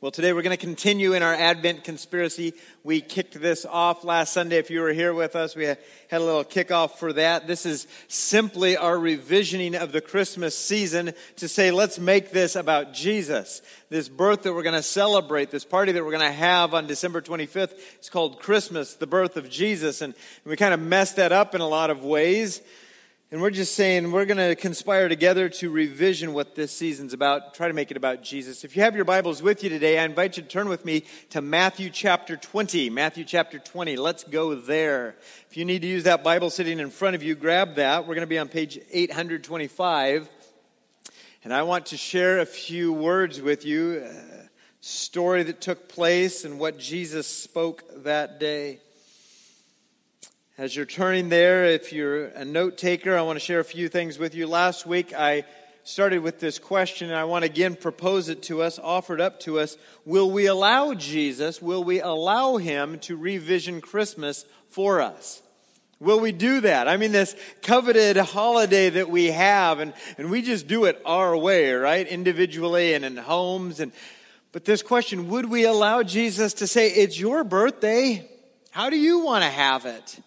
Well, today we're going to continue in our Advent conspiracy. We kicked this off last Sunday. If you were here with us, we had a little kickoff for that. This is simply our revisioning of the Christmas season to say, let's make this about Jesus. This birth that we're going to celebrate, this party that we're going to have on December 25th, it's called Christmas, the birth of Jesus. And we kind of messed that up in a lot of ways. And we're just saying we're going to conspire together to revision what this season's about, try to make it about Jesus. If you have your Bibles with you today, I invite you to turn with me to Matthew chapter 20. Matthew chapter 20. Let's go there. If you need to use that Bible sitting in front of you, grab that. We're going to be on page 825. And I want to share a few words with you, a story that took place and what Jesus spoke that day. As you're turning there, if you're a note taker, I want to share a few things with you. Last week, I started with this question, and I want to again propose it to us, offer it up to us. Will we allow Jesus, will we allow him to revision Christmas for us? Will we do that? I mean, this coveted holiday that we have, and, and we just do it our way, right? Individually and in homes. And, but this question, would we allow Jesus to say, It's your birthday? How do you want to have it?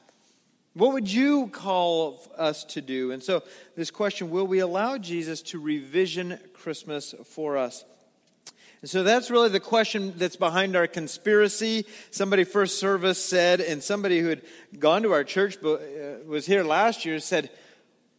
What would you call us to do? And so, this question will we allow Jesus to revision Christmas for us? And so that's really the question that's behind our conspiracy. Somebody first service said, and somebody who had gone to our church but uh, was here last year said,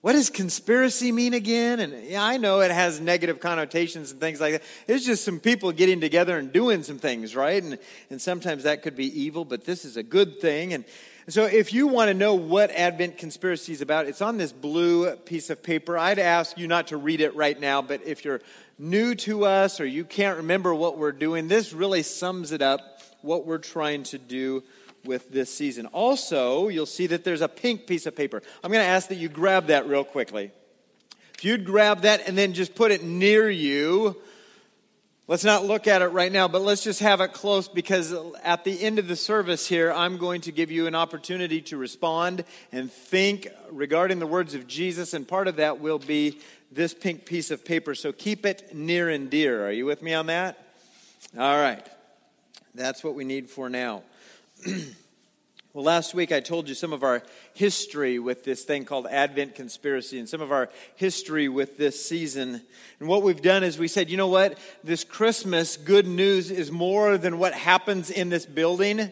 what does conspiracy mean again? And yeah, I know it has negative connotations and things like that. It's just some people getting together and doing some things, right? And, and sometimes that could be evil, but this is a good thing. And so, if you want to know what Advent Conspiracy is about, it's on this blue piece of paper. I'd ask you not to read it right now, but if you're new to us or you can't remember what we're doing, this really sums it up what we're trying to do with this season. Also, you'll see that there's a pink piece of paper. I'm going to ask that you grab that real quickly. If you'd grab that and then just put it near you, Let's not look at it right now, but let's just have it close because at the end of the service here, I'm going to give you an opportunity to respond and think regarding the words of Jesus, and part of that will be this pink piece of paper. So keep it near and dear. Are you with me on that? All right. That's what we need for now. Well, last week I told you some of our history with this thing called Advent Conspiracy and some of our history with this season. And what we've done is we said, you know what? This Christmas, good news is more than what happens in this building.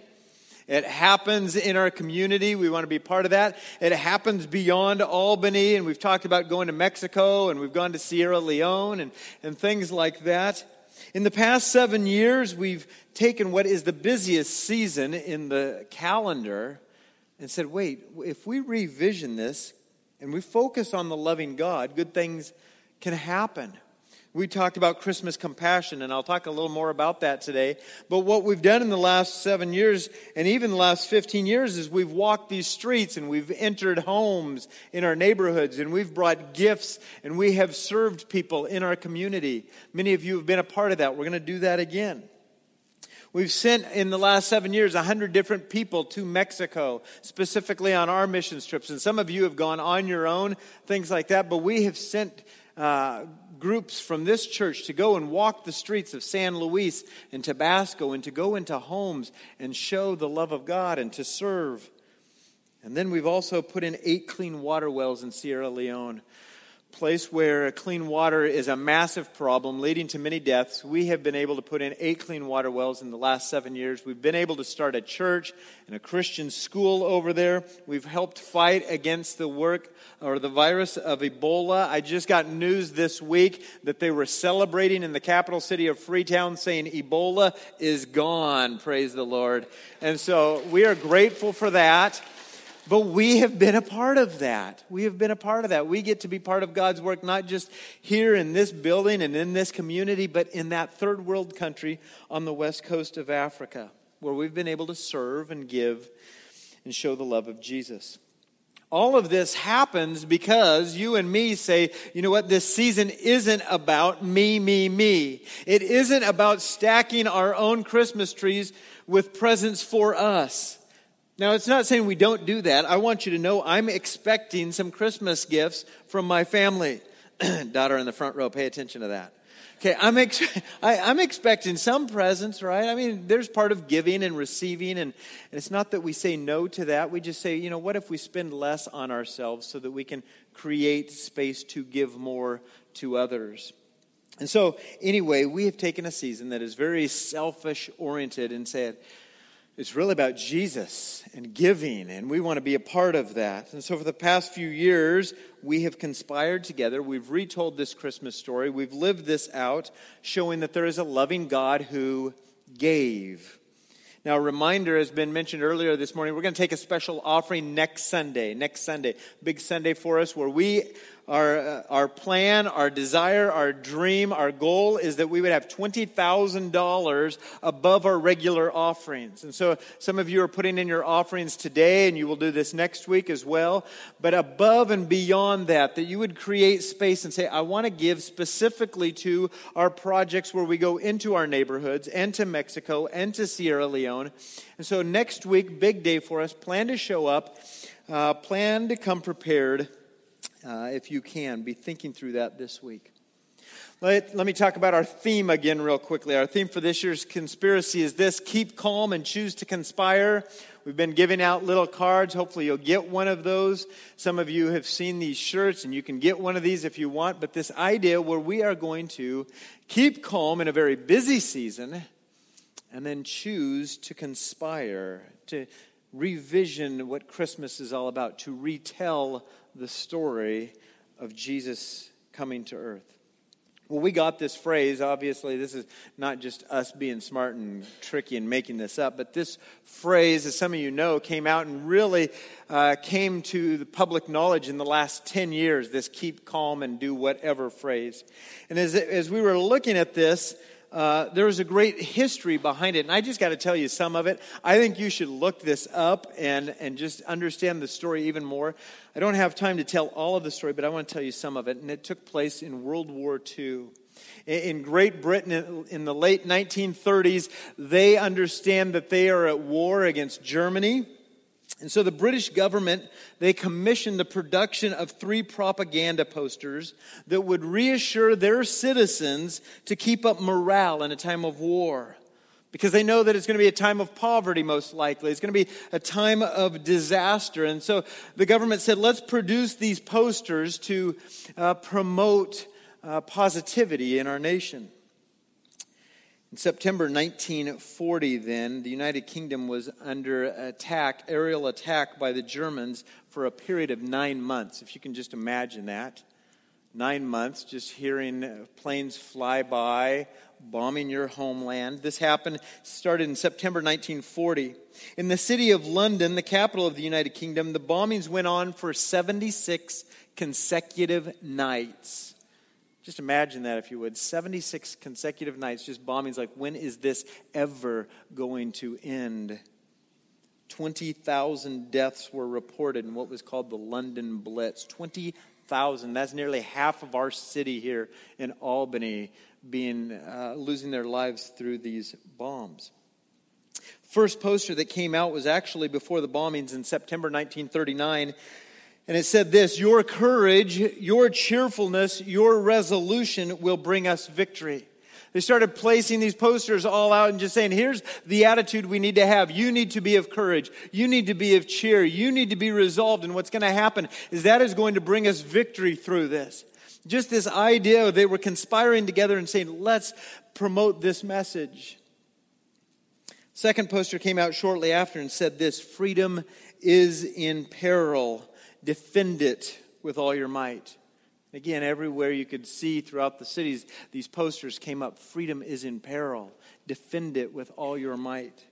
It happens in our community. We want to be part of that. It happens beyond Albany, and we've talked about going to Mexico, and we've gone to Sierra Leone, and, and things like that. In the past seven years, we've taken what is the busiest season in the calendar and said, wait, if we revision this and we focus on the loving God, good things can happen. We talked about Christmas compassion, and I'll talk a little more about that today. But what we've done in the last seven years, and even the last 15 years, is we've walked these streets and we've entered homes in our neighborhoods, and we've brought gifts, and we have served people in our community. Many of you have been a part of that. We're going to do that again. We've sent in the last seven years 100 different people to Mexico, specifically on our missions trips. And some of you have gone on your own, things like that. But we have sent uh, groups from this church to go and walk the streets of San Luis and Tabasco and to go into homes and show the love of God and to serve. And then we've also put in eight clean water wells in Sierra Leone place where clean water is a massive problem leading to many deaths. We have been able to put in eight clean water wells in the last seven years. We've been able to start a church and a Christian school over there. We've helped fight against the work or the virus of Ebola. I just got news this week that they were celebrating in the capital city of Freetown saying Ebola is gone. Praise the Lord. And so we are grateful for that. But we have been a part of that. We have been a part of that. We get to be part of God's work, not just here in this building and in this community, but in that third world country on the west coast of Africa, where we've been able to serve and give and show the love of Jesus. All of this happens because you and me say, you know what, this season isn't about me, me, me. It isn't about stacking our own Christmas trees with presents for us. Now, it's not saying we don't do that. I want you to know I'm expecting some Christmas gifts from my family. Daughter in the front row, pay attention to that. Okay, I'm, ex- I, am expecting some presents, right? I mean, there's part of giving and receiving, and, and it's not that we say no to that. We just say, you know, what if we spend less on ourselves so that we can create space to give more to others? And so, anyway, we have taken a season that is very selfish oriented and said, it's really about Jesus and giving, and we want to be a part of that. And so, for the past few years, we have conspired together. We've retold this Christmas story. We've lived this out, showing that there is a loving God who gave. Now, a reminder has been mentioned earlier this morning. We're going to take a special offering next Sunday. Next Sunday, big Sunday for us, where we our, uh, our plan, our desire, our dream, our goal is that we would have $20,000 above our regular offerings. And so some of you are putting in your offerings today, and you will do this next week as well. But above and beyond that, that you would create space and say, I want to give specifically to our projects where we go into our neighborhoods and to Mexico and to Sierra Leone. And so next week, big day for us. Plan to show up, uh, plan to come prepared uh, if you can, be thinking through that this week. Let, let me talk about our theme again, real quickly. Our theme for this year's conspiracy is this keep calm and choose to conspire. We've been giving out little cards. Hopefully, you'll get one of those. Some of you have seen these shirts, and you can get one of these if you want. But this idea where we are going to keep calm in a very busy season and then choose to conspire, to revision what Christmas is all about, to retell the story of Jesus coming to earth. Well, we got this phrase. Obviously, this is not just us being smart and tricky and making this up, but this phrase, as some of you know, came out and really uh, came to the public knowledge in the last 10 years this keep calm and do whatever phrase. And as, as we were looking at this, uh, there's a great history behind it. And I just got to tell you some of it. I think you should look this up and, and just understand the story even more. I don't have time to tell all of the story, but I want to tell you some of it. And it took place in World War II. In Great Britain in the late 1930s, they understand that they are at war against Germany. And so the British government, they commissioned the production of three propaganda posters that would reassure their citizens to keep up morale in a time of war. Because they know that it's going to be a time of poverty, most likely. It's going to be a time of disaster. And so the government said, let's produce these posters to uh, promote uh, positivity in our nation. In September 1940, then, the United Kingdom was under attack, aerial attack by the Germans for a period of nine months. If you can just imagine that. Nine months, just hearing planes fly by, bombing your homeland. This happened, started in September 1940. In the city of London, the capital of the United Kingdom, the bombings went on for 76 consecutive nights. Just imagine that, if you would. 76 consecutive nights, just bombings. Like, when is this ever going to end? 20,000 deaths were reported in what was called the London Blitz. 20,000. That's nearly half of our city here in Albany being uh, losing their lives through these bombs. First poster that came out was actually before the bombings in September 1939 and it said this Your courage, your cheerfulness, your resolution will bring us victory. They started placing these posters all out and just saying, here's the attitude we need to have. You need to be of courage. You need to be of cheer. You need to be resolved. And what's going to happen is that is going to bring us victory through this. Just this idea, they were conspiring together and saying, let's promote this message. Second poster came out shortly after and said this freedom is in peril defend it with all your might. Again, everywhere you could see throughout the cities, these posters came up freedom is in peril. Defend it with all your might.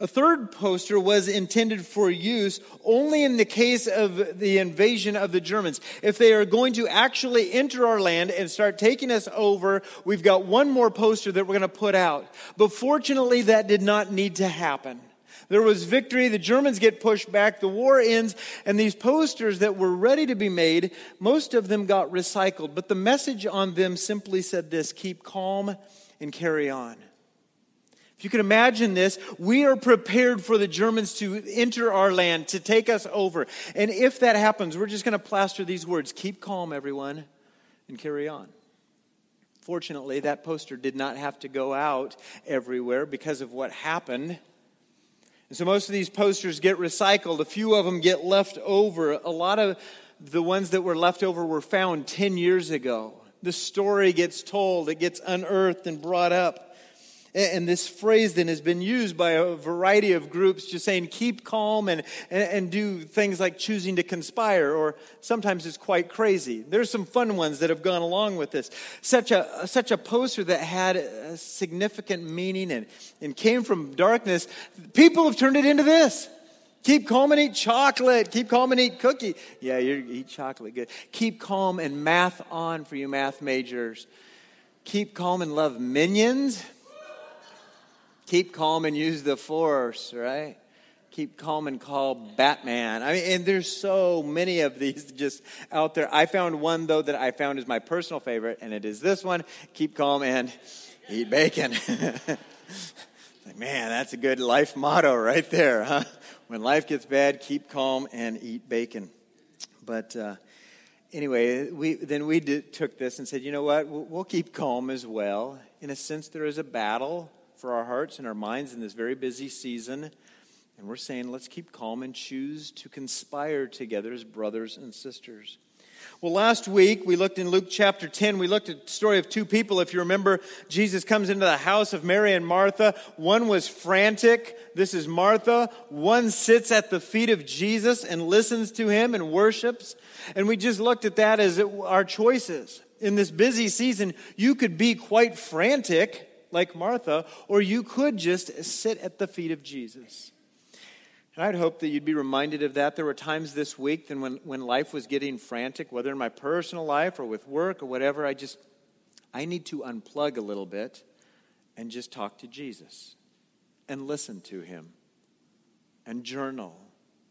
A third poster was intended for use only in the case of the invasion of the Germans. If they are going to actually enter our land and start taking us over, we've got one more poster that we're going to put out. But fortunately, that did not need to happen. There was victory. The Germans get pushed back. The war ends. And these posters that were ready to be made, most of them got recycled. But the message on them simply said this keep calm and carry on. If you can imagine this, we are prepared for the Germans to enter our land, to take us over. And if that happens, we're just going to plaster these words keep calm, everyone, and carry on. Fortunately, that poster did not have to go out everywhere because of what happened. And so most of these posters get recycled. A few of them get left over. A lot of the ones that were left over were found 10 years ago. The story gets told, it gets unearthed and brought up. And this phrase then has been used by a variety of groups, just saying keep calm and, and, and, do things like choosing to conspire, or sometimes it's quite crazy. There's some fun ones that have gone along with this. Such a, such a poster that had a significant meaning and, and came from darkness, people have turned it into this. Keep calm and eat chocolate. Keep calm and eat cookie. Yeah, you eat chocolate. Good. Keep calm and math on for you math majors. Keep calm and love minions keep calm and use the force, right? Keep calm and call Batman. I mean, and there's so many of these just out there. I found one, though, that I found is my personal favorite, and it is this one keep calm and eat bacon. like, man, that's a good life motto right there, huh? When life gets bad, keep calm and eat bacon. But, uh, anyway, we, then we did, took this and said, you know what? We'll, we'll, keep calm as well. In a sense, there is a battle for our hearts and our minds in this very busy season. And we're saying, let's keep calm and choose to conspire together as brothers and sisters. Well, last week we looked in Luke chapter 10. We looked at the story of two people. If you remember, Jesus comes into the house of Mary and Martha. One was frantic. This is Martha. One sits at the feet of Jesus and listens to him and worships. And we just looked at that as our choices. In this busy season, you could be quite frantic like Martha, or you could just sit at the feet of Jesus. And I'd hope that you'd be reminded of that. There were times this week then when, when life was getting frantic, whether in my personal life or with work or whatever, I just, I need to unplug a little bit and just talk to Jesus and listen to him and journal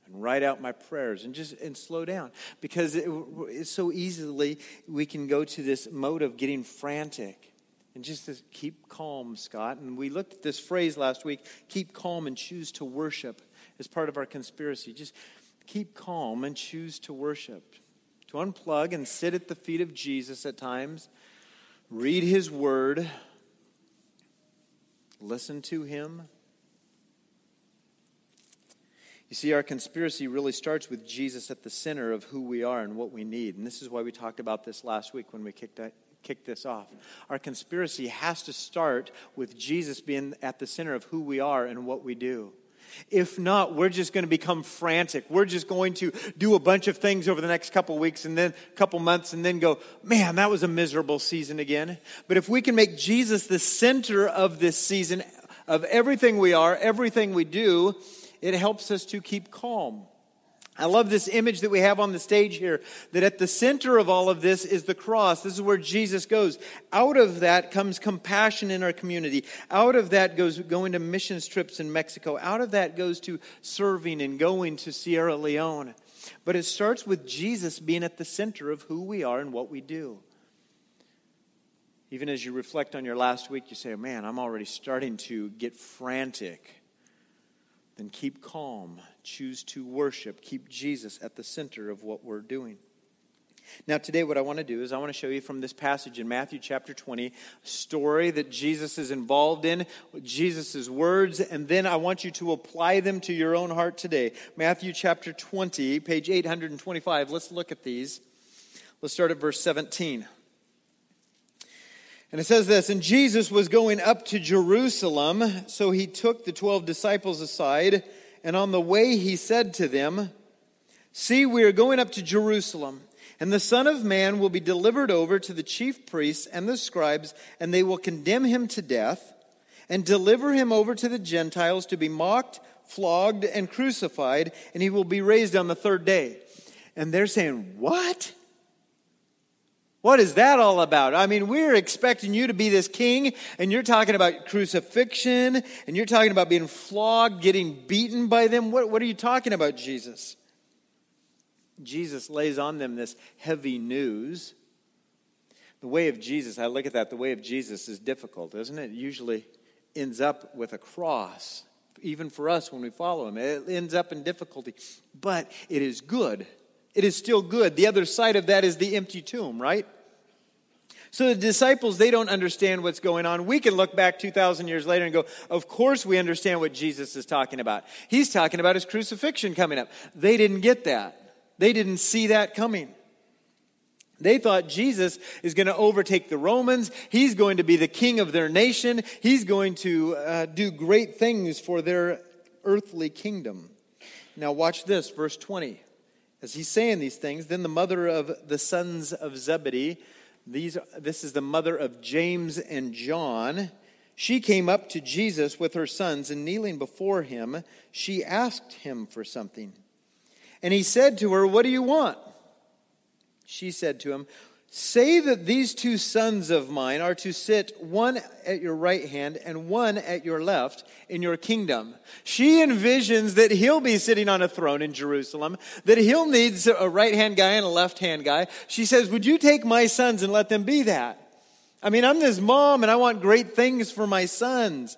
and write out my prayers and just and slow down because it, it's so easily we can go to this mode of getting frantic and just to keep calm, Scott. And we looked at this phrase last week keep calm and choose to worship as part of our conspiracy. Just keep calm and choose to worship. To unplug and sit at the feet of Jesus at times, read his word, listen to him. You see, our conspiracy really starts with Jesus at the center of who we are and what we need. And this is why we talked about this last week when we kicked kick this off. Our conspiracy has to start with Jesus being at the center of who we are and what we do. If not, we're just going to become frantic. We're just going to do a bunch of things over the next couple weeks and then a couple months and then go, man, that was a miserable season again. But if we can make Jesus the center of this season, of everything we are, everything we do, it helps us to keep calm. I love this image that we have on the stage here that at the center of all of this is the cross. This is where Jesus goes. Out of that comes compassion in our community. Out of that goes going to missions trips in Mexico. Out of that goes to serving and going to Sierra Leone. But it starts with Jesus being at the center of who we are and what we do. Even as you reflect on your last week, you say, man, I'm already starting to get frantic. Then keep calm choose to worship, keep Jesus at the center of what we're doing. Now, today, what I want to do is I want to show you from this passage in Matthew chapter 20, a story that Jesus is involved in, Jesus' words, and then I want you to apply them to your own heart today. Matthew chapter 20, page 825. Let's look at these. Let's start at verse 17. And it says this And Jesus was going up to Jerusalem, so he took the 12 disciples aside and on the way he said to them, See, we are going up to Jerusalem, and the Son of Man will be delivered over to the chief priests and the scribes, and they will condemn him to death, and deliver him over to the Gentiles to be mocked, flogged, and crucified, and he will be raised on the third day. And they're saying, What? What is that all about? I mean, we're expecting you to be this king, and you're talking about crucifixion, and you're talking about being flogged, getting beaten by them. What, what are you talking about, Jesus? Jesus lays on them this heavy news. The way of Jesus, I look at that, the way of Jesus is difficult, isn't it? It usually ends up with a cross, even for us when we follow him. It ends up in difficulty, but it is good it is still good. The other side of that is the empty tomb, right? So the disciples, they don't understand what's going on. We can look back 2,000 years later and go, of course we understand what Jesus is talking about. He's talking about his crucifixion coming up. They didn't get that. They didn't see that coming. They thought Jesus is going to overtake the Romans. He's going to be the king of their nation. He's going to uh, do great things for their earthly kingdom. Now, watch this, verse 20. As he's saying these things, then the mother of the sons of Zebedee, these, this is the mother of James and John. She came up to Jesus with her sons, and kneeling before him, she asked him for something. And he said to her, What do you want? She said to him, Say that these two sons of mine are to sit one at your right hand and one at your left in your kingdom. She envisions that he'll be sitting on a throne in Jerusalem, that he'll need a right hand guy and a left hand guy. She says, Would you take my sons and let them be that? I mean, I'm this mom and I want great things for my sons.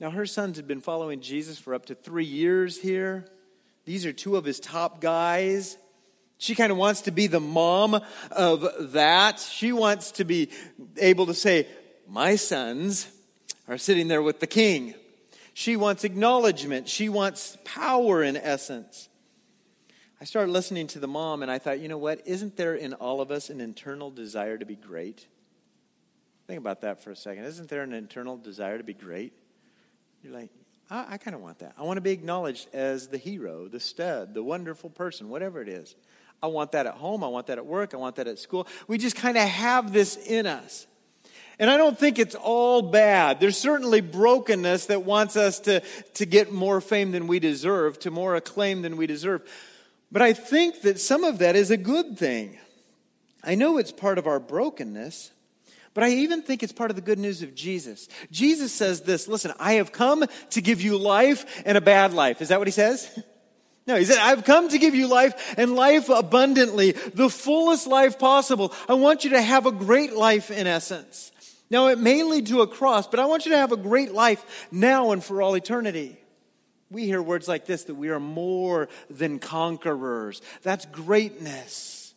Now, her sons had been following Jesus for up to three years here. These are two of his top guys. She kind of wants to be the mom of that. She wants to be able to say, My sons are sitting there with the king. She wants acknowledgement. She wants power in essence. I started listening to the mom and I thought, you know what? Isn't there in all of us an internal desire to be great? Think about that for a second. Isn't there an internal desire to be great? You're like, I, I kind of want that. I want to be acknowledged as the hero, the stud, the wonderful person, whatever it is. I want that at home. I want that at work. I want that at school. We just kind of have this in us. And I don't think it's all bad. There's certainly brokenness that wants us to, to get more fame than we deserve, to more acclaim than we deserve. But I think that some of that is a good thing. I know it's part of our brokenness, but I even think it's part of the good news of Jesus. Jesus says this listen, I have come to give you life and a bad life. Is that what he says? No, he said, I've come to give you life and life abundantly, the fullest life possible. I want you to have a great life in essence. Now, it may lead to a cross, but I want you to have a great life now and for all eternity. We hear words like this that we are more than conquerors. That's greatness.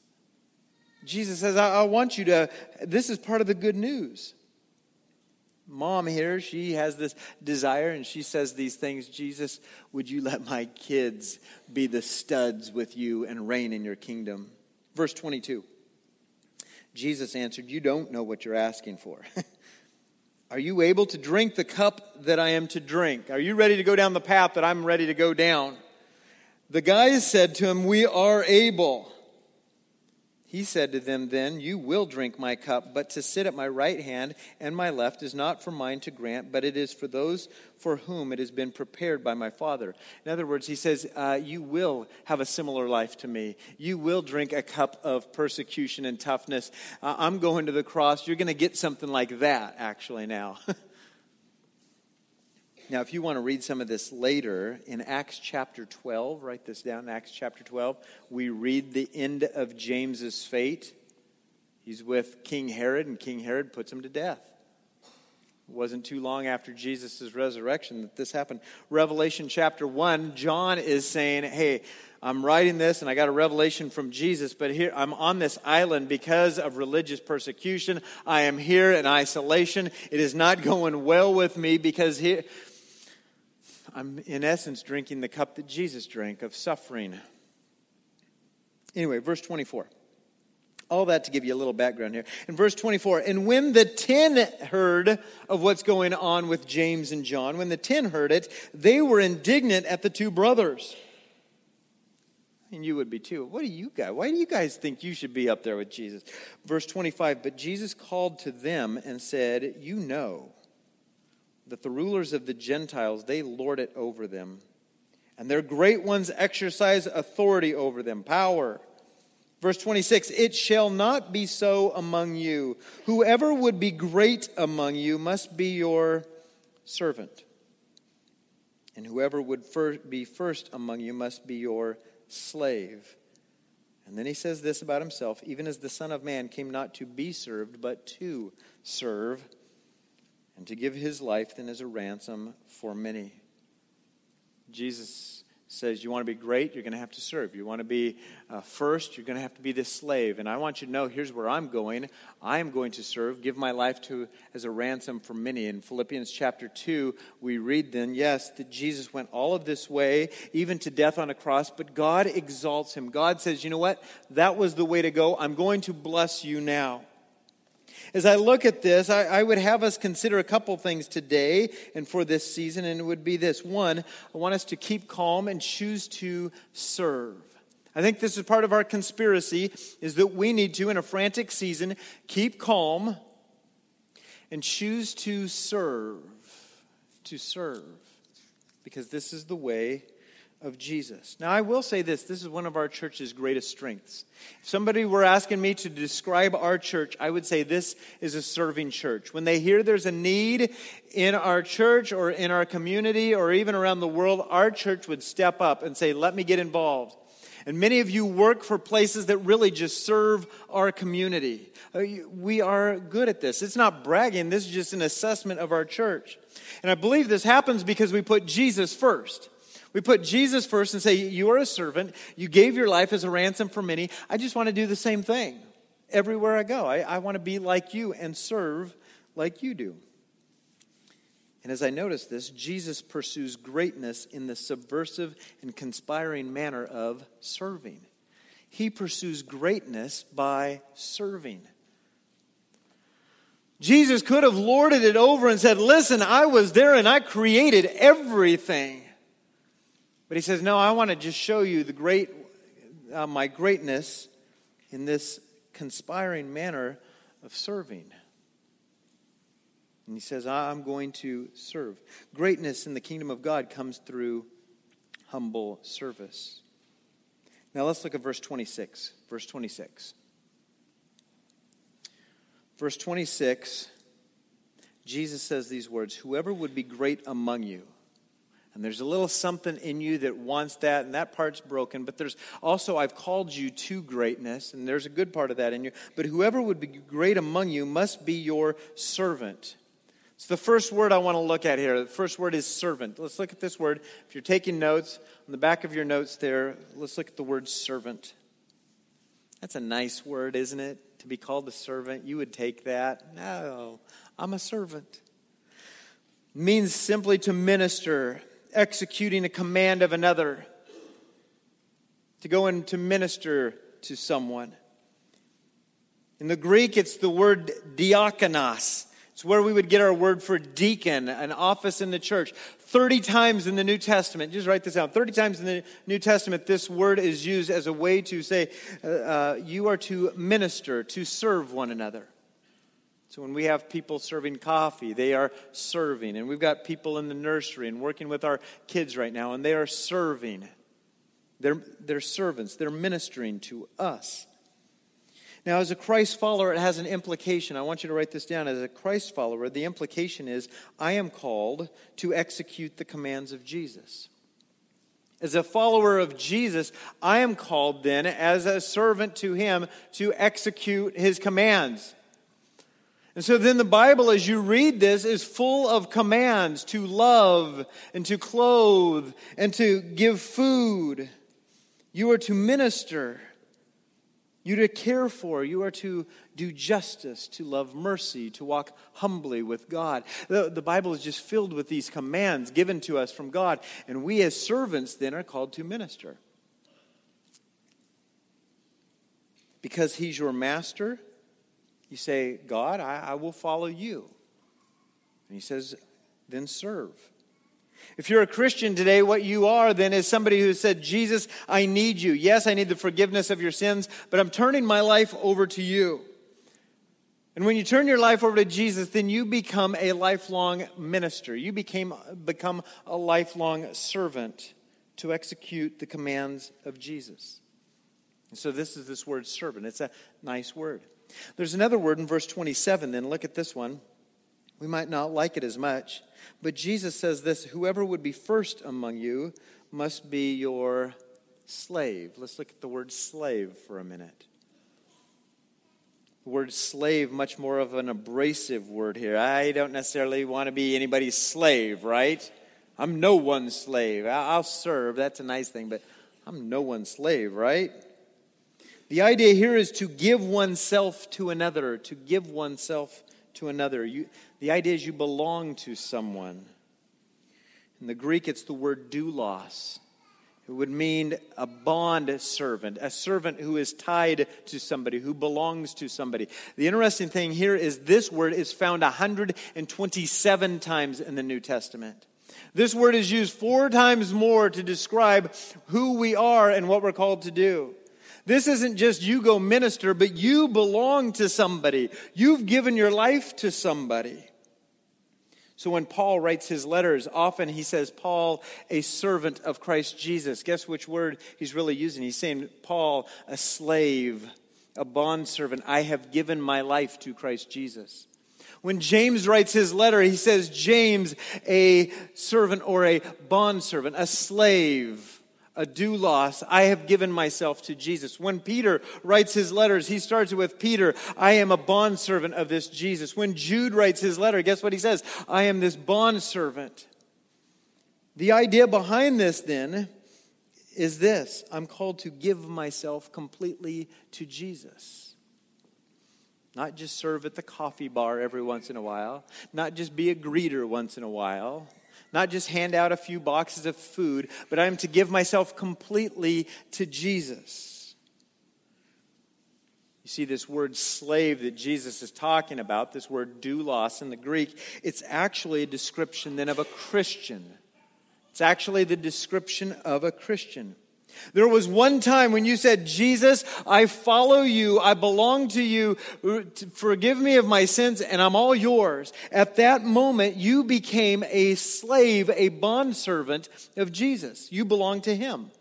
Jesus says, I, I want you to, this is part of the good news mom here, she has this desire and she says these things Jesus, would you let my kids be the studs with you and reign in your kingdom? Verse 22 Jesus answered, You don't know what you're asking for. Are you able to drink the cup that I am to drink? Are you ready to go down the path that I'm ready to go down? The guys said to him, We are able. He said to them, Then you will drink my cup, but to sit at my right hand and my left is not for mine to grant, but it is for those for whom it has been prepared by my Father. In other words, he says, uh, You will have a similar life to me. You will drink a cup of persecution and toughness. Uh, I'm going to the cross. You're going to get something like that, actually, now. Now, if you want to read some of this later, in Acts chapter 12, write this down, Acts chapter 12, we read the end of James's fate. He's with King Herod, and King Herod puts him to death. It wasn't too long after Jesus' resurrection that this happened. Revelation chapter 1, John is saying, Hey, I'm writing this and I got a revelation from Jesus, but here I'm on this island because of religious persecution. I am here in isolation. It is not going well with me because here I'm, in essence, drinking the cup that Jesus drank of suffering. Anyway, verse 24. All that to give you a little background here. In verse 24, and when the ten heard of what's going on with James and John, when the ten heard it, they were indignant at the two brothers. And you would be too. What do you guys, why do you guys think you should be up there with Jesus? Verse 25, but Jesus called to them and said, You know that the rulers of the Gentiles, they lord it over them. And their great ones exercise authority over them, power. Verse 26 It shall not be so among you. Whoever would be great among you must be your servant. And whoever would be first among you must be your slave. And then he says this about himself even as the Son of Man came not to be served, but to serve and to give his life then as a ransom for many. Jesus says you want to be great, you're going to have to serve. You want to be uh, first, you're going to have to be the slave. And I want you to know here's where I'm going. I am going to serve, give my life to as a ransom for many. In Philippians chapter 2, we read then, yes, that Jesus went all of this way, even to death on a cross, but God exalts him. God says, you know what? That was the way to go. I'm going to bless you now. As I look at this, I, I, would have us consider a couple things today and for this season, and it would be this. One, I want us to keep calm and choose to serve. I think this is part of our conspiracy, is that we need to, in a frantic season, keep calm and choose to serve. To serve. Because this is the way of Jesus. Now, I will say this this is one of our church's greatest strengths. If somebody were asking me to describe our church, I would say this is a serving church. When they hear there's a need in our church or in our community or even around the world, our church would step up and say, Let me get involved. And many of you work for places that really just serve our community. Uh, we are good at this. It's not bragging, this is just an assessment of our church. And I believe this happens because we put Jesus first. We put Jesus first and say, You are a servant. You gave your life as a ransom for many. I just want to do the same thing everywhere I go. I, I want to be like you and serve like you do. And as I notice this, Jesus pursues greatness in the subversive and conspiring manner of serving. He pursues greatness by serving. Jesus could have lorded it over and said, Listen, I was there and I created everything. But he says, No, I want to just show you the great, uh, my greatness in this conspiring manner of serving. And he says, I'm going to serve. Greatness in the kingdom of God comes through humble service. Now let's look at verse 26. Verse 26. Verse 26, Jesus says these words Whoever would be great among you, and there's a little something in you that wants that, and that part's broken. But there's also, I've called you to greatness, and there's a good part of that in you. But whoever would be great among you must be your servant. So the first word I want to look at here. The first word is servant. Let's look at this word. If you're taking notes, on the back of your notes there, let's look at the word servant. That's a nice word, isn't it? To be called a servant. You would take that. No, I'm a servant. Means simply to minister executing a command of another, to go and to minister to someone. In the Greek, it's the word diakonos. It's where we would get our word for deacon, an office in the church. 30 times in the New Testament, just write this down 30 times in the New Testament, this word is used as a way to say uh, uh, you are to minister, to serve one another. So when we have people serving coffee, they are serving. And we've got people in the nursery and working with our kids right now, and they are serving. They're, they're servants, they're ministering to us. Now, as a Christ follower, it has an implication. I want you to write this down. As a Christ follower, the implication is I am called to execute the commands of Jesus. As a follower of Jesus, I am called then, as a servant to him, to execute his commands. And so then the Bible, as you read this, is full of commands to love and to clothe and to give food. You are to minister. You are to care for. You are to do justice, to love mercy, to walk humbly with God. The, the Bible is just filled with these commands given to us from God. And we as servants then are called to minister. Because He's your master you say, God, I, I will follow you. And he says, then serve. If you're a Christian today, what you are then is somebody who said, Jesus, I need you. Yes, I need the forgiveness of your sins, but I'm turning my life over to you. And when you turn your life over to Jesus, then you become a lifelong minister. You became, become a lifelong servant to execute the commands of Jesus. And so this is this word servant. It's a nice word. There's another word in verse 27, then look at this one. We might not like it as much, but Jesus says this Whoever would be first among you must be your slave. Let's look at the word slave for a minute. The word slave, much more of an abrasive word here. I don't necessarily want to be anybody's slave, right? I'm no one's slave. I'll serve. That's a nice thing, but I'm no one's slave, right? The idea here is to give oneself to another, to give oneself to another. You, the idea is you belong to someone. In the Greek, it's the word doulos. It would mean a bond servant, a servant who is tied to somebody, who belongs to somebody. The interesting thing here is this word is found 127 times in the New Testament. This word is used four times more to describe who we are and what we're called to do. This isn't just you go minister, but you belong to somebody. You've given your life to somebody. So when Paul writes his letters, often he says, Paul, a servant of Christ Jesus. Guess which word he's really using? He's saying, Paul, a slave, a bondservant. I have given my life to Christ Jesus. When James writes his letter, he says, James, a servant or a bondservant, a slave, a doulos. I have given myself to Jesus. When Peter writes his letters, he starts with Peter, I am a bondservant of this Jesus. When Jude writes his letter, guess what he says? I am this bondservant. The idea behind this then is this I'm called to give myself completely to Jesus. Not just serve at the coffee bar every once in a while, not just be a greeter once in a while, not just hand out a few boxes of food, but I am to give myself completely to Jesus. You see, this word slave that Jesus is talking about, this word doulos in the Greek, it's actually a description then of a Christian. It's actually the description of a Christian. There was one time when you said, Jesus, I follow you, I belong to you, forgive me of my sins, and I'm all yours. At that moment, you became a slave, a bondservant of Jesus. You belong to him.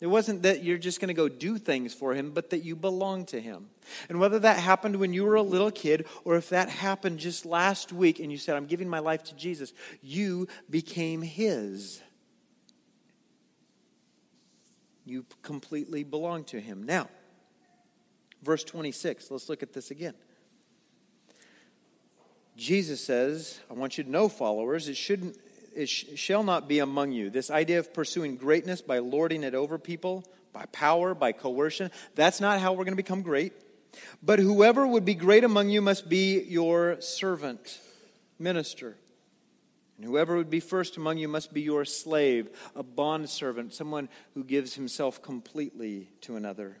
It wasn't that you're just going to go do things for him, but that you belong to him. And whether that happened when you were a little kid or if that happened just last week and you said, I'm giving my life to Jesus, you became his. You completely belong to Him. Now, verse 26, let's look at this again. Jesus says, I want you to know, followers, it shouldn't it sh- shall not be among you. This idea of pursuing greatness by lording it over people, by power, by coercion, that's not how we're going to become great. But whoever would be great among you must be your servant, minister. And whoever would be first among you must be your slave, a bondservant, someone who gives himself completely to another.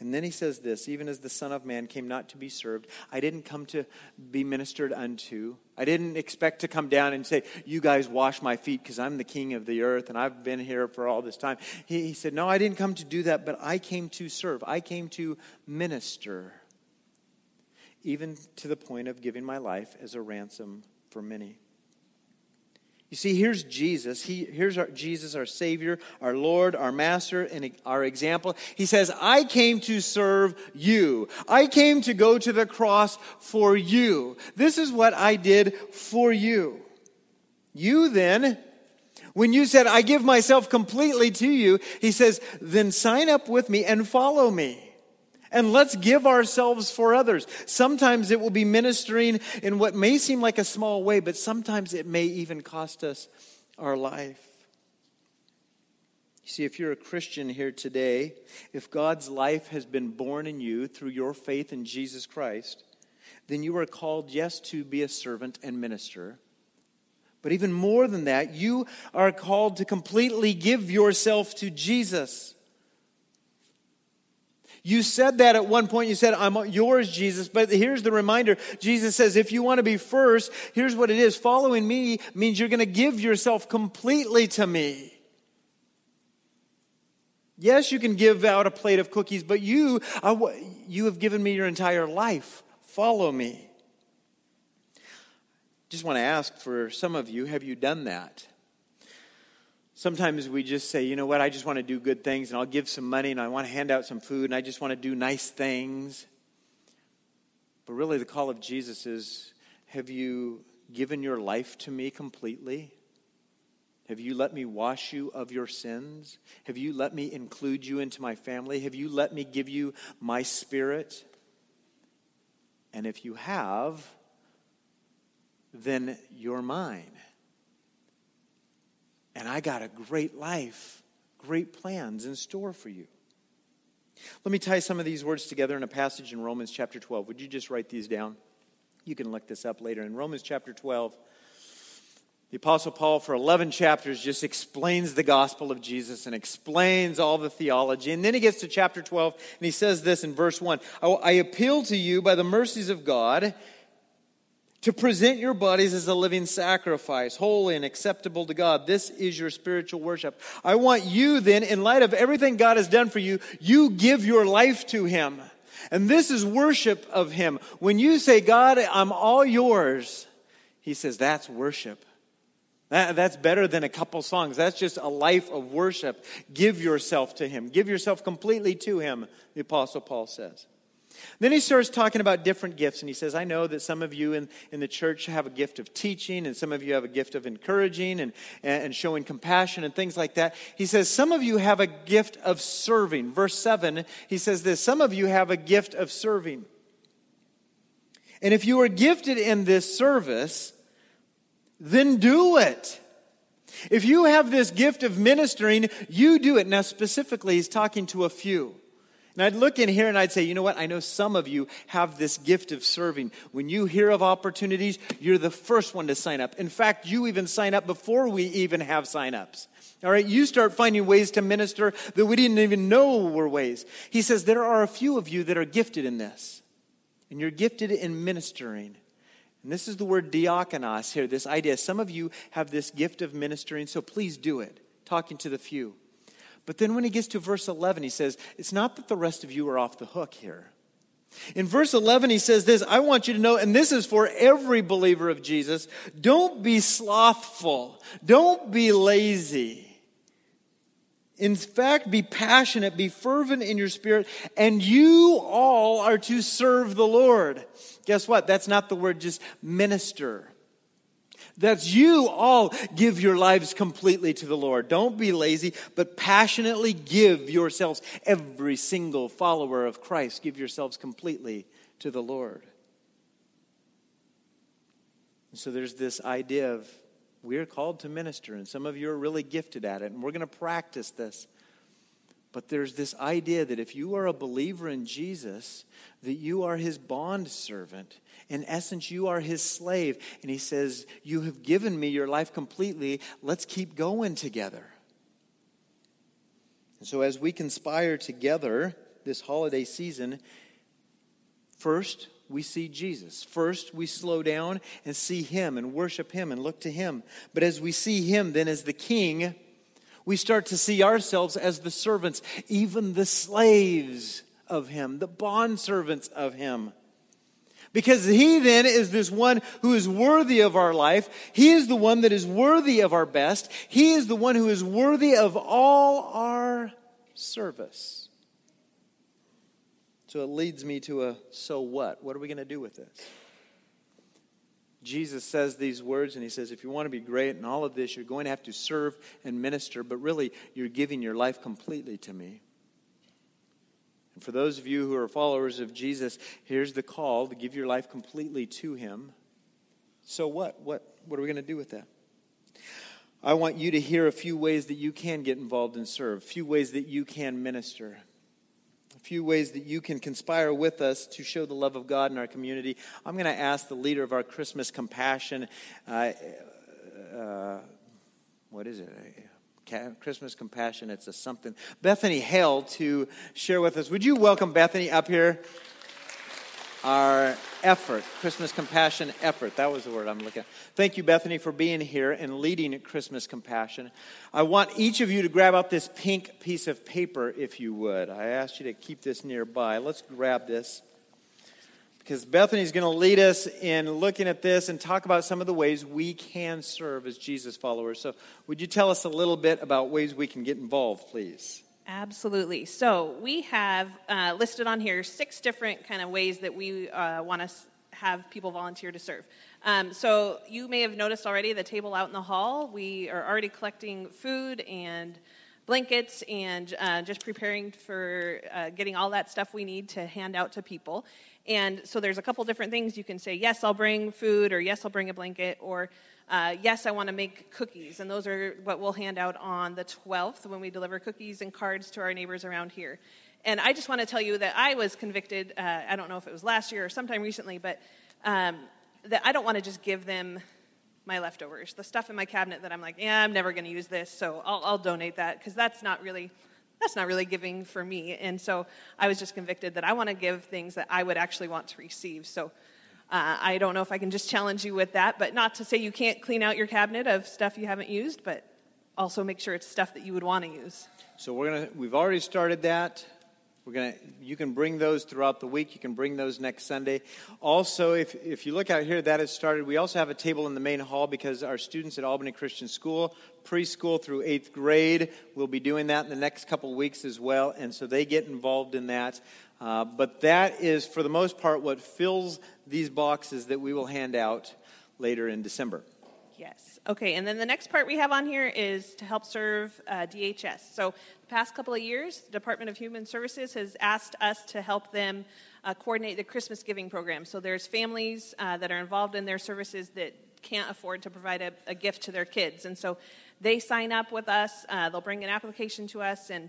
And then he says this even as the Son of Man came not to be served, I didn't come to be ministered unto. I didn't expect to come down and say, You guys wash my feet because I'm the king of the earth and I've been here for all this time. He, he said, No, I didn't come to do that, but I came to serve. I came to minister, even to the point of giving my life as a ransom for many. You see, here's Jesus. He, here's our, Jesus, our Savior, our Lord, our Master, and our example. He says, I came to serve you. I came to go to the cross for you. This is what I did for you. You then, when you said, I give myself completely to you, he says, then sign up with me and follow me. And let's give ourselves for others. Sometimes it will be ministering in what may seem like a small way, but sometimes it may even cost us our life. You see, if you're a Christian here today, if God's life has been born in you through your faith in Jesus Christ, then you are called, yes, to be a servant and minister. But even more than that, you are called to completely give yourself to Jesus. You said that at one point. You said, I'm yours, Jesus. But here's the reminder Jesus says, if you want to be first, here's what it is following me means you're going to give yourself completely to me. Yes, you can give out a plate of cookies, but you, you have given me your entire life. Follow me. Just want to ask for some of you, have you done that? Sometimes we just say, you know what, I just want to do good things and I'll give some money and I want to hand out some food and I just want to do nice things. But really, the call of Jesus is have you given your life to me completely? Have you let me wash you of your sins? Have you let me include you into my family? Have you let me give you my spirit? And if you have, then you're mine. And I got a great life, great plans in store for you. Let me tie some of these words together in a passage in Romans chapter 12. Would you just write these down? You can look this up later. In Romans chapter 12, the Apostle Paul, for 11 chapters, just explains the gospel of Jesus and explains all the theology. And then he gets to chapter 12 and he says this in verse 1 I appeal to you by the mercies of God to present your bodies as a living sacrifice, holy and acceptable to God. This is your spiritual worship. I want you then, in light of everything God has done for you, you give your life to Him. And this is worship of Him. When you say, God, I'm all yours, He says, that's worship. That, that's better than a couple songs. That's just a life of worship. Give yourself to Him. Give yourself completely to Him, the Apostle Paul says. Then he starts talking about different gifts, and he says, I know that some of you in, in the church have a gift of teaching, and some of you have a gift of encouraging and, and showing compassion and things like that. He says, Some of you have a gift of serving. Verse 7, he says this Some of you have a gift of serving. And if you are gifted in this service, then do it. If you have this gift of ministering, you do it. Now, specifically, he's talking to a few. And I'd look in here and I'd say, you know what? I know some of you have this gift of serving. When you hear of opportunities, you're the first one to sign up. In fact, you even sign up before we even have sign-ups. All right, you start finding ways to minister that we didn't even know were ways. He says there are a few of you that are gifted in this, and you're gifted in ministering. And this is the word diakonos here, this idea. Some of you have this gift of ministering, so please do it. Talking to the few. But then when he gets to verse 11, he says, It's not that the rest of you are off the hook here. In verse 11, he says this I want you to know, and this is for every believer of Jesus don't be slothful, don't be lazy. In fact, be passionate, be fervent in your spirit, and you all are to serve the Lord. Guess what? That's not the word just minister. That's you all give your lives completely to the Lord. Don't be lazy, but passionately give yourselves, every single follower of Christ, give yourselves completely to the Lord. So there's this idea of we're called to minister, and some of you are really gifted at it, and we're going to practice this. But there's this idea that if you are a believer in Jesus, that you are his bond servant. In essence, you are his slave. And he says, You have given me your life completely. Let's keep going together. And so, as we conspire together this holiday season, first, we see Jesus. First, we slow down and see Him and worship Him and look to Him. But as we see Him then as the King, we start to see ourselves as the servants, even the slaves of Him, the bond servants of Him. Because He then is this one who is worthy of our life. He is the one that is worthy of our best. He is the one who is worthy of all our service. So it leads me to a so what? What are we going to do with this? Jesus says these words, and he says, if you want to be great in all of this, you're going to have to serve and minister, but really, you're giving your life completely to me. And for those of you who are followers of Jesus, here's the call to give your life completely to him. So what? What, what are we going to do with that? I want you to hear a few ways that you can get involved and serve, a few ways that you can minister a few ways that you can conspire with us to show the love of God in our community. I'm going to ask the leader of our Christmas Compassion, uh, uh, what is it? Christmas Compassion, it's a something. Bethany Hale to share with us. Would you welcome Bethany up here? our effort, Christmas Compassion effort. That was the word I'm looking at. Thank you, Bethany, for being here and leading Christmas Compassion. I want each of you to grab out this pink piece of paper, if you would. I asked you to keep this nearby. Let's grab this because Bethany's going to lead us in looking at this and talk about some of the ways we can serve as Jesus followers. So, would you tell us a little bit about ways we can get involved, please? Absolutely. So we have uh, listed on here six different kind of ways that we uh, want to have people volunteer to serve. Um, so you may have noticed already the table out in the hall. We are already collecting food and blankets and uh, just preparing for uh, getting all that stuff we need to hand out to people. And so there's a couple different things. You can say, yes, I'll bring food, or yes, I'll bring a blanket, or Uh, yes, I want to make cookies, and those are what we'll hand out on the 12th when we deliver cookies and cards to our neighbors around here. And I just want to tell you that I was convicted, uh, I don't know if it was last year or sometime recently, but um, that I don't want to just give them my leftovers, the stuff in my cabinet that I'm like, yeah, I'm never going to use this, so I'll, I'll donate that because that's not really that's not really giving for me. And so I was just convicted that I want to give things that I would actually want to receive. So uh, I don't know if I can just challenge you with that, but not to say you can't clean out your cabinet of stuff you haven't used, but also make sure it's stuff that you would want to use. So we're gonna we've already started that. We're gonna you can bring those throughout the week. You can bring those next Sunday. Also, if if you look out here, that has started. We also have a table in the main hall because our students at Albany Christian School, preschool through eighth grade, will be doing that in the next couple weeks as well, and so they get involved in that. Uh, but that is, for the most part, what fills these boxes that we will hand out later in December. Yes. Okay, and then the next part we have on here is to help serve uh, DHS. So, the past couple of years, the Department of Human Services has asked us to help them uh, coordinate the Christmas giving program. So, there's families uh, that are involved in their services that can't afford to provide a, a, gift to their kids. And so, they sign up with us, uh, they'll bring an application to us, and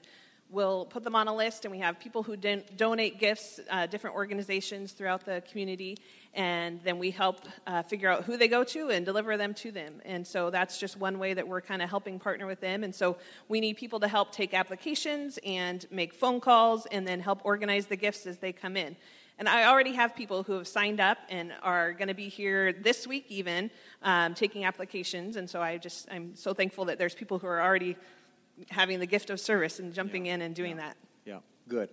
we'll put them on a list, and we have people who don- donate gifts, uh, different organizations throughout the community, and then we help uh, figure out who they go to and deliver them to them. And so that's just one way that we're kind of helping partner with them. And so we need people to help take applications and make phone calls and then help organize the gifts as they come in. And I already have people who have signed up and are going to be here this week, even um, taking applications. And so I just I'm so thankful that there's people who are already having the gift of service and jumping yeah. in and doing yeah. that. Yeah, good.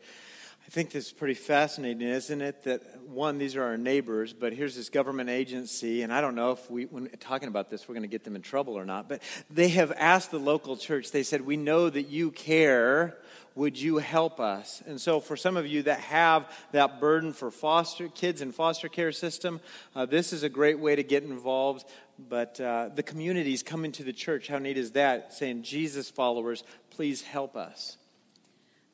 I think this is pretty fascinating, isn't it? That one, these are our neighbors, but here's this government agency, and I don't know if we, when talking about this, we're going to get them in trouble or not, but they have asked the local church, they said, We know that you care. Would you help us? And so, for some of you that have that burden for foster kids in foster care system, uh, this is a great way to get involved. But uh, the communities coming to the church, how neat is that? Saying, Jesus followers, please help us.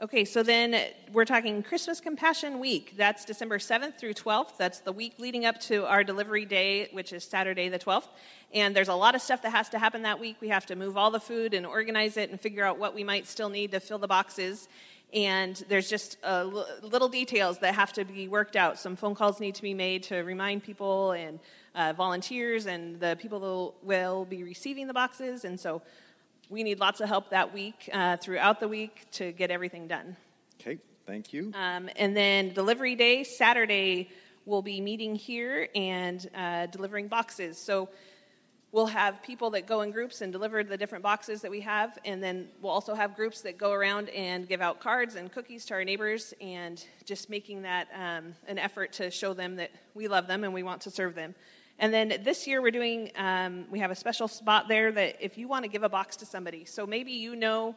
Okay, so then we're talking Christmas Compassion Week. That's December 7th through 12th. That's the week leading up to our delivery day, which is Saturday the 12th. And there's a lot of stuff that has to happen that week. We have to move all the food and organize it and figure out what we might still need to fill the boxes. And there's just uh, little details that have to be worked out. Some phone calls need to be made to remind people and uh, volunteers and the people who will be receiving the boxes. And so we need lots of help that week, uh, throughout the week, to get everything done. Okay, thank you. Um, and then delivery day, Saturday, we'll be meeting here and uh, delivering boxes. So we'll have people that go in groups and deliver the different boxes that we have, and then we'll also have groups that go around and give out cards and cookies to our neighbors, and just making that um, an effort to show them that we love them and we want to serve them. And then this year we're doing, um, we have a special spot there that if you want to give a box to somebody, so maybe you know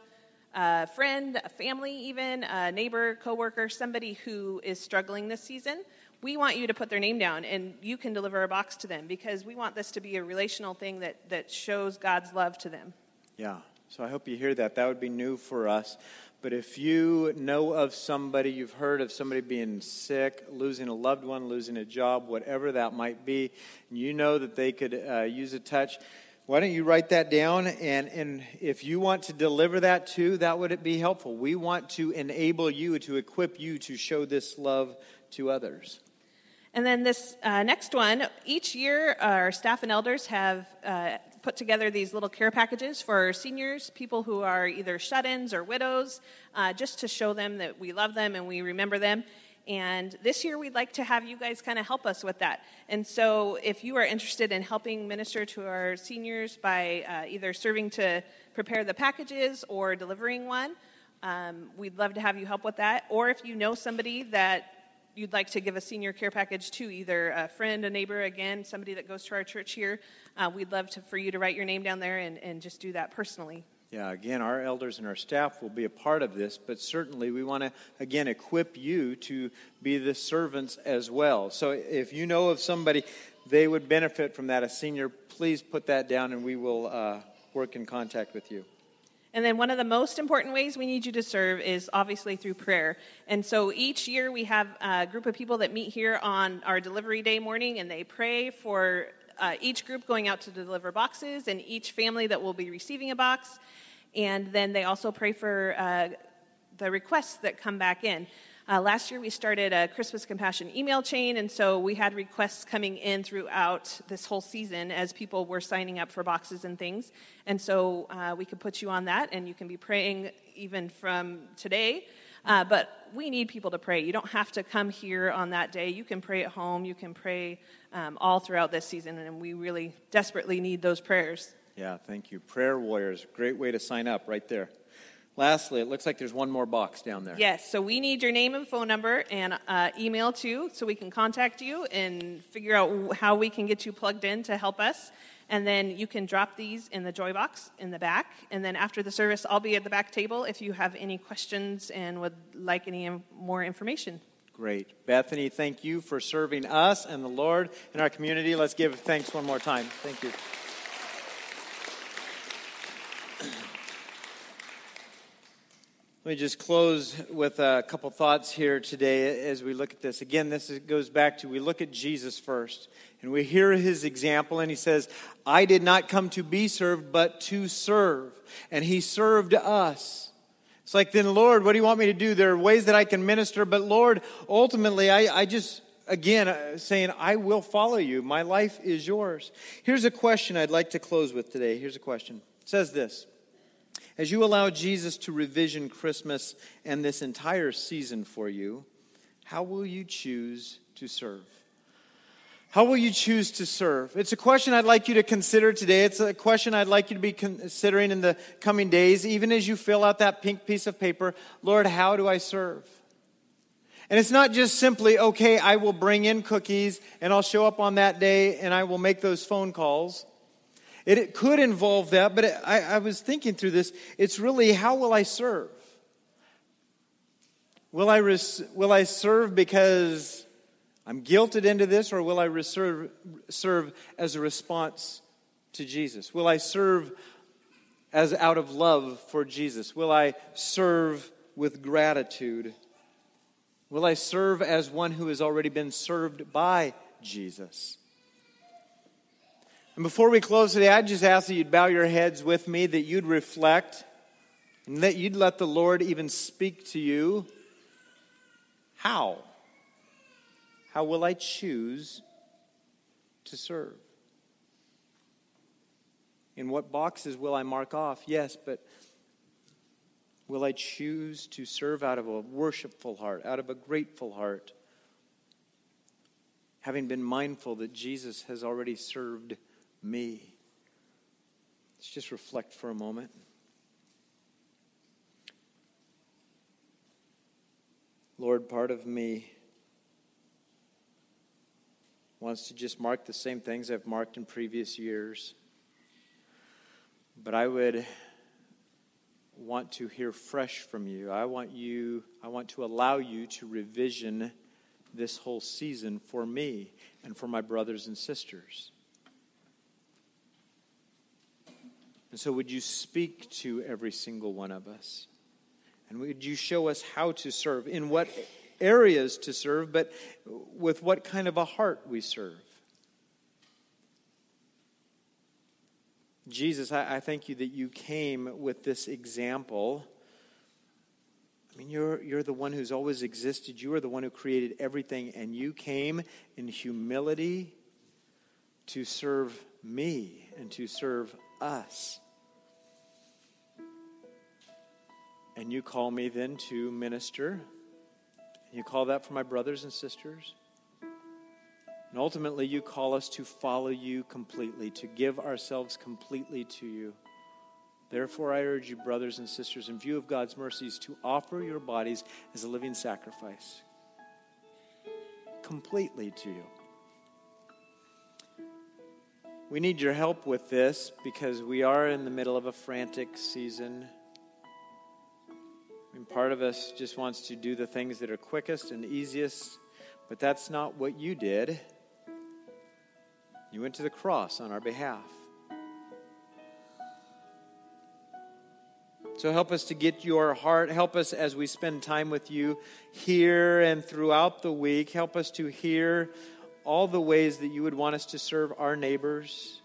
a friend, a family, even a neighbor, coworker, somebody who is struggling this season, we want you to put their name down and you can deliver a box to them because we want this to be a relational thing that, that shows God's love to them. Yeah, so I hope you hear that. That would be new for us. But if you know of somebody, you've heard of somebody being sick, losing a loved one, losing a job, whatever that might be, and you know that they could uh, use a touch, why don't you write that down? And, and if you want to deliver that too, that would it be helpful. We want to enable you, to equip you to show this love to others. And then this uh, next one, each year our staff and elders have uh, put together these little care packages for seniors, people who are either shut ins or widows, uh, just to show them that we love them and we remember them. And this year, we'd like to have you guys kind of help us with that. And so, if you are interested in helping minister to our seniors by uh, either serving to prepare the packages or delivering one, um, we'd love to have you help with that. Or if you know somebody that you'd like to give a senior care package to, either a friend, a neighbor, again, somebody that goes to our church here, uh, we'd love to, for you to write your name down there and, and just do that personally. Yeah, again, our elders and our staff will be a part of this, but certainly we want to, again, equip you to be the servants as well. So if you know of somebody, they would benefit from that, a senior, please put that down and we will uh, work in contact with you. And then one of the most important ways we need you to serve is obviously through prayer. And so each year we have a group of people that meet here on our delivery day morning and they pray for uh, each group going out to deliver boxes and each family that will be receiving a box. And then they also pray for uh, the requests that come back in. Uh, last year, we started a Christmas Compassion email chain, and so we had requests coming in throughout this whole season as people were signing up for boxes and things. And so uh, we could put you on that, and you can be praying even from today. Uh, but we need people to pray. You don't have to come here on that day. You can pray at home. You can pray um, all throughout this season, and we really desperately need those prayers. Yeah, thank you. Prayer Warriors, great way to sign up right there. Lastly, it looks like there's one more box down there. Yes, so we need your name and phone number and uh, email too, so we can contact you and figure out how we can get you plugged in to help us. And then you can drop these in the joy box in the back. And then after the service, I'll be at the back table if you have any questions and would like any more information. Great. Bethany, thank you for serving us and the Lord in our community. Let's give thanks one more time. Thank you. Let me just close with a couple thoughts here today as we look at this. Again, this goes back to we look at Jesus first and we hear his example, and he says, I did not come to be served, but to serve. And he served us. It's like, then, Lord, what do you want me to do? There are ways that I can minister, but Lord, ultimately, I, I just, again, uh, saying, I will follow you. My life is yours. Here's a question I'd like to close with today. Here's a question. It says this as you allow Jesus to revision Christmas and this entire season for you, how will you choose to serve? How will you choose to serve? It's a question I'd like you to consider today. It's a question I'd like you to be considering in the coming days, even as you fill out that pink piece of paper. Lord, how do I serve? And it's not just simply, okay, I will bring in cookies and I'll show up on that day and I will make those phone calls. It, it could involve that, but it, I, I was thinking through this. It's really how will I serve? Will I, res, will I serve because I'm guilted into this, or will I reserve, serve as a response to Jesus? Will I serve as out of love for Jesus? Will I serve with gratitude? Will I serve as one who has already been served by Jesus? And before we close today, I just ask that you'd bow your heads with me, that you'd reflect, and that you'd let the Lord even speak to you. How? How will I choose to serve? In what boxes will I mark off? Yes, but will I choose to serve out of a worshipful heart, out of a grateful heart, having been mindful that Jesus has already served me. Let's just reflect for a moment. Lord, part of me wants to just mark the same things I've marked in previous years. But I would want to hear fresh from you. I want you I want to allow you to revision this whole season for me and for my brothers and sisters. And so, would you speak to every single one of us? And would you show us how to serve, in what areas to serve, but with what kind of a heart we serve? Jesus, I, I thank you that you came with this example. I mean, you're, you're the one who's always existed. You are the one who created everything, and you came in humility to serve me and to serve us. And you call me then to minister. You call that for my brothers and sisters. And ultimately, you call us to follow you completely, to give ourselves completely to you. Therefore, I urge you, brothers and sisters, in view of God's mercies, to offer your bodies as a living sacrifice completely to you. We need your help with this because we are in the middle of a frantic season. And part of us just wants to do the things that are quickest and easiest, but that's not what you did. You went to the cross on our behalf. So help us to get your heart. Help us as we spend time with you here and throughout the week. Help us to hear all the ways that you would want us to serve our neighbors,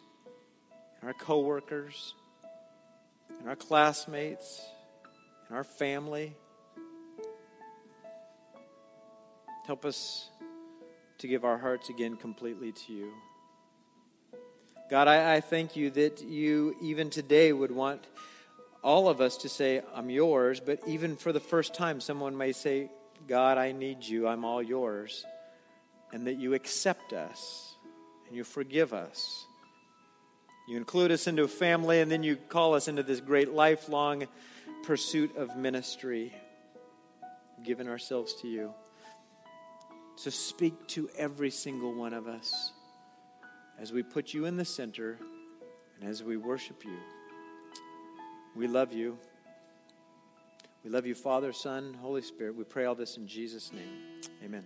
our coworkers, and our classmates, and our family. Help us to give our hearts again completely to you. God, I, I thank you that you, even today, would want all of us to say, I'm yours, but even for the first time, someone may say, God, I need you, I'm all yours, and that you accept us and you forgive us. You include us into a family, and then you call us into this great lifelong pursuit of ministry, giving ourselves to you. So speak to every single one of us as we put you in the center and as we worship you. We love you. We love you, Father, Son, Holy Spirit. We pray all this in Jesus' name. Amen.